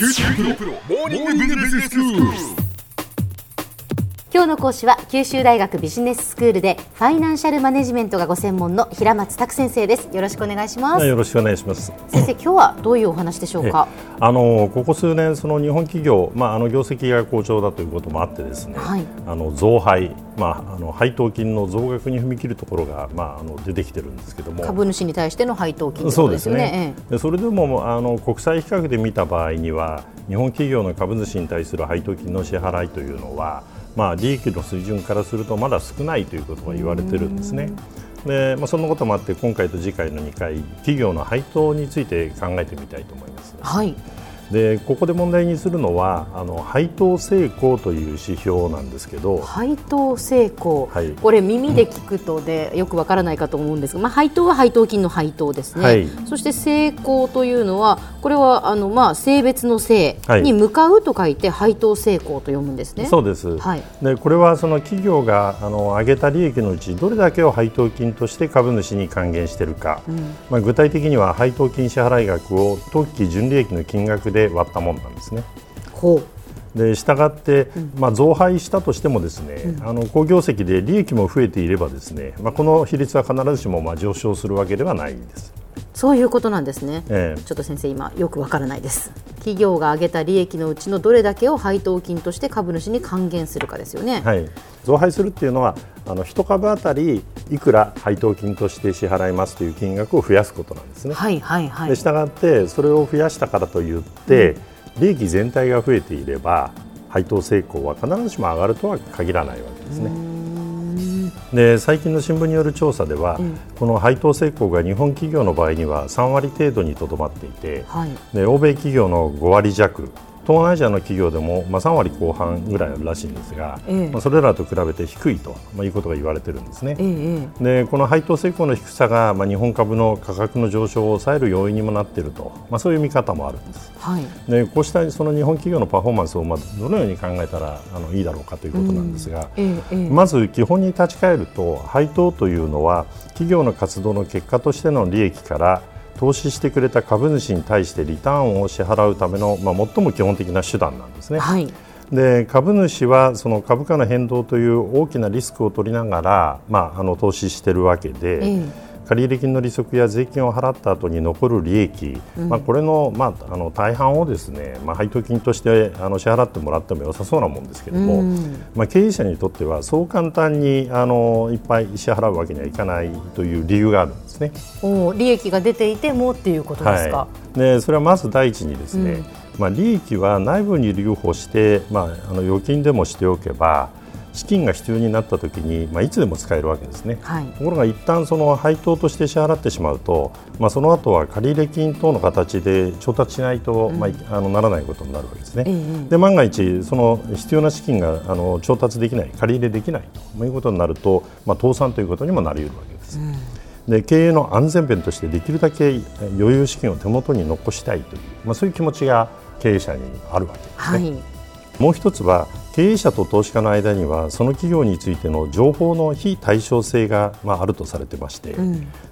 九州大学モーニングビジネススクール。今日の講師は九州大学ビジネススクールでファイナンシャルマネジメントがご専門の平松卓先生です。よろしくお願いします。よろしくお願いします。先生今日はどういうお話でしょうか？あのここ数年その日本企業、まああの業績が好調だということもあってですね、はい。あの増配、まああの配当金の増額に踏み切るところがまああの出てきてるんですけども。株主に対しての配当金ということでそうですね。ね。でそれでもあの国際比較で見た場合には日本企業の株主に対する配当金の支払いというのは、まあ利益の水準からするとまだ少ないということが言われてるんですね。で、まあそんなこともあって今回と次回の2回企業の配当について考えてみたいと思います。はいでここで問題にするのはあの配当成功という指標なんですけど、配当成功、はい。これ耳で聞くとでよくわからないかと思うんですが、まあ、配当は配当金の配当ですね、はい。そして成功というのはこれはあの、まあ、性別の性はい。に向かうと書いて配当成功と読むんですね。そうです、はい。でこれはその企業があの上げた利益のうちどれだけを配当金として株主に還元しているか、まあ、具体的には配当金支払い額を当期純利益の金額で割ったものなんですね。でしたがって、まあ、増配したとしてもですね、あの好業績で利益も増えていればですね、まあ、この比率は必ずしもまあ上昇するわけではないんです。そういうことなんですね。ええちょっと先生今よくわからないです。企業が上げた利益のうちのどれだけを配当金として株主に還元するかですよね。はい、増配するっていうのはあの1株当たりいくら配当金として支払いますという金額を増やすことなんですね。はいはいはいでしたがってそれを増やしたからといって、利益全体が増えていれば配当成功は必ずしも上がるとは限らないわけですね。で最近の新聞による調査では、この配当成功が日本企業の場合には3割程度にとどまっていて、はい。で欧米企業の5割弱東南アジアの企業でも、まあ、3割後半ぐらいあるらしいんですが、ええ。まあ、それらと比べて低いと、まあ、いうことが言われてるんですね。えええでこの配当成功の低さが、まあ、日本株の価格の上昇を抑える要因にもなっていると、まあ、そういう見方もあるんです。えはい。でこうしたその日本企業のパフォーマンスをまあどのように考えたらあのいいだろうかということなんですが、ええええ。まず基本に立ち返ると配当というのは企業の活動の結果としての利益から投資してくれた株主に対してリターンを支払うための、まあ、最も基本的な手段なんですね。はいで株主はその株価の変動という大きなリスクを取りながら、まあ、あの投資しているわけで、え借入金の利息や税金を払った後に残る利益、まあ、これの,、まあ、あの大半をですね、まあ、配当金としてあの支払ってもらっても良さそうなもんですけども、まあ、経営者にとってはそう簡単にあのいっぱい支払うわけにはいかないという理由があるんですね。お利益が出ていてもっていうことですか。はい、でそれはまず第一にですね、まあ、利益は内部に留保して、まあ、あの預金でもしておけば資金が必要になったときに、まあ、いつでも使えるわけですね。はいところが一旦その配当として支払ってしまうと、まあ、その後は借入金等の形で調達しないと、まあ、あのならないことになるわけですね。ええで万が一その必要な資金があの調達できない借り入れできないということになると、まあ、倒産ということにもなり得るわけです。で経営の安全弁としてできるだけ余裕資金を手元に残したいという、まあ、そういう気持ちが経営者にあるわけですね。はいもう一つは経営者と投資家の間にはその企業についての情報の非対称性が、まあ、あるとされてまして、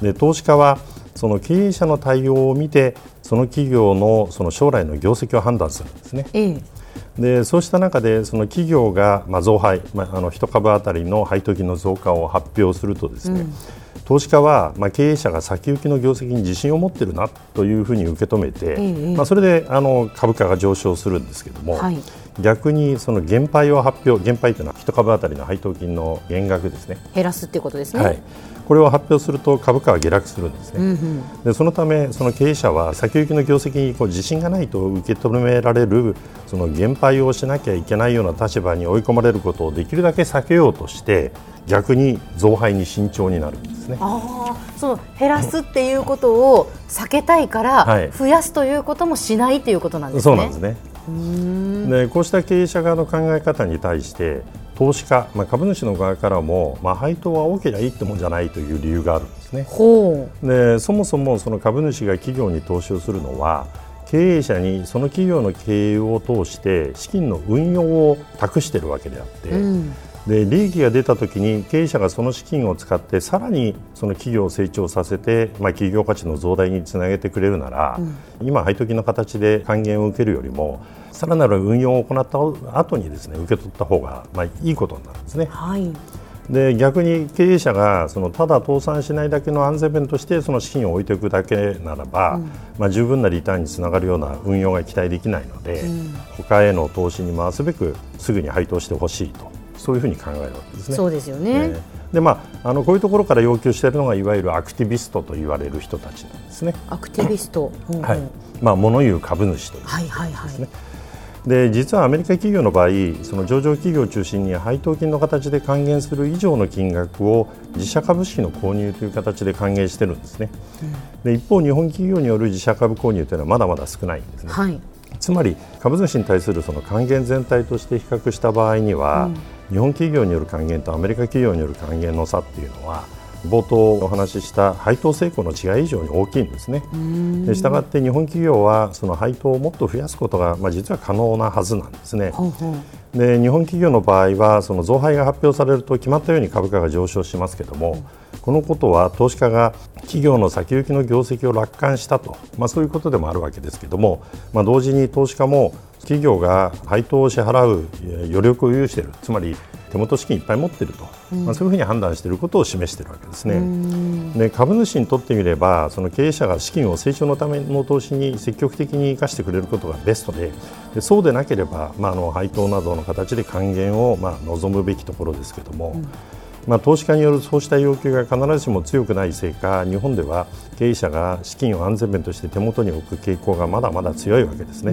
で投資家はその経営者の対応を見てその企業のその将来の業績を判断するんですね。ええ。でそうした中でその企業が、まあ、増配、まあ、あの1株当たりの配当金の増加を発表するとですね、投資家は、まあ、経営者が先行きの業績に自信を持っているなというふうに受け止めて、ええ。まあ、それであの株価が上昇するんですけども、はい逆にその減配を発表減配というのは1株当たりの配当金の減額ですね。減らすっていうことですね。はい、これを発表すると株価は下落するんですね、でそのためその経営者は先行きの業績にこう自信がないと受け止められるその減配をしなきゃいけないような立場に追い込まれることをできるだけ避けようとして逆に増配に慎重になるんですね。ああ、その減らすっていうことを避けたいから、はい増やすということもしないということなんですね。そうなんですねでこうした経営者側の考え方に対して投資家、まあ、株主の側からも、まあ、配当は多ければいいってもんじゃないという理由があるんですね。ほでそもそもその株主が企業に投資をするのは経営者にその企業の経営を通して資金の運用を託しているわけであって、で利益が出たときに経営者がその資金を使ってさらにその企業を成長させて、まあ、企業価値の増大につなげてくれるなら、うん、今、配当金の形で還元を受けるよりもさらなる運用を行った後にですね受け取った方がまあいいことになるんですね。はい。で逆に経営者がそのただ倒産しないだけの安全面としてその資金を置いておくだけならば、うん、まあ、十分なリターンにつながるような運用が期待できないので、うん、他への投資に回すべくすぐに配当してほしいとそういうふうに考えるわけですね。そうですよね、ね、でまあ、あのこういうところから要求しているのがいわゆるアクティビストと言われる人たちなんですね。アクティビスト、うんうん、はい。まあ、物言う株主というですね。はいはいはい。で実はアメリカ企業の場合その上場企業を中心に配当金の形で還元する以上の金額を自社株式の購入という形で還元しているんですね、うん、で一方、日本企業による自社株購入というのはまだまだ少ないんですね。はいつまり株主に対するその還元全体として比較した場合には、うん、日本企業による還元とアメリカ企業による還元の差っていうのは冒頭お話しした配当成功の違い以上に大きいんですね。でしたがって日本企業はその配当をもっと増やすことが、まあ、実は可能なはずなんですね。ほうほうで日本企業の場合はその増配が発表されると決まったように株価が上昇しますけども、このことは投資家が企業の先行きの業績を楽観したと、まあ、そういうことでもあるわけですけども、まあ、同時に投資家も企業が配当を支払う余力を有しているつまり手元資金いっぱい持っていると、うん、まあ、そういうふうに判断していることを示しているわけですね。で株主にとってみればその経営者が資金を成長のための投資に積極的に生かしてくれることがベストででそうでなければ、まあ、あの配当などの形で還元をまあ望むべきところですけれども。うんまあ、投資家によるそうした要求が必ずしも強くないせいか日本では経営者が資金を安全面として手元に置く傾向がまだまだ強いわけですね。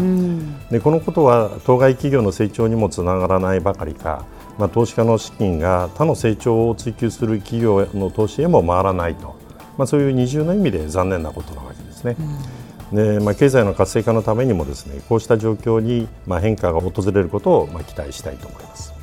でこのことは当該企業の成長にもつながらないばかりかまあ、投資家の資金が他の成長を追求する企業の投資へも回らないと、まあ、そういう二重の意味で残念なことなわけですね。でまあ、経済の活性化のためにもですねこうした状況にまあ変化が訪れることをまあ期待したいと思います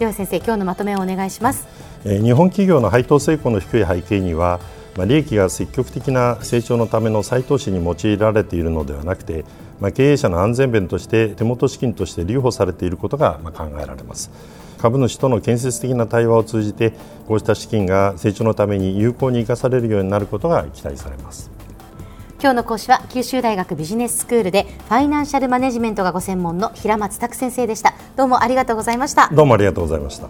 では先生今日のまとめをお願いします、えー、日本企業の配当成功の低い背景にはまあ、利益が積極的な成長のための再投資に用いられているのではなくて、まあ、経営者の安全弁として手元資金として留保されていることがまあ考えられます。株主との建設的な対話を通じてこうした資金が成長のために有効に生かされるようになることが期待されます今日の講師は九州大学ビジネススクールでファイナンシャルマネジメントがご専門の平松卓先生でした。どうもありがとうございました。どうもありがとうございました。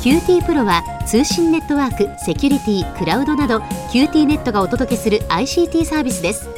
QT PRO は通信ネットワーク、セキュリティ、クラウドなど QT ネットがお届けする ICT サービスです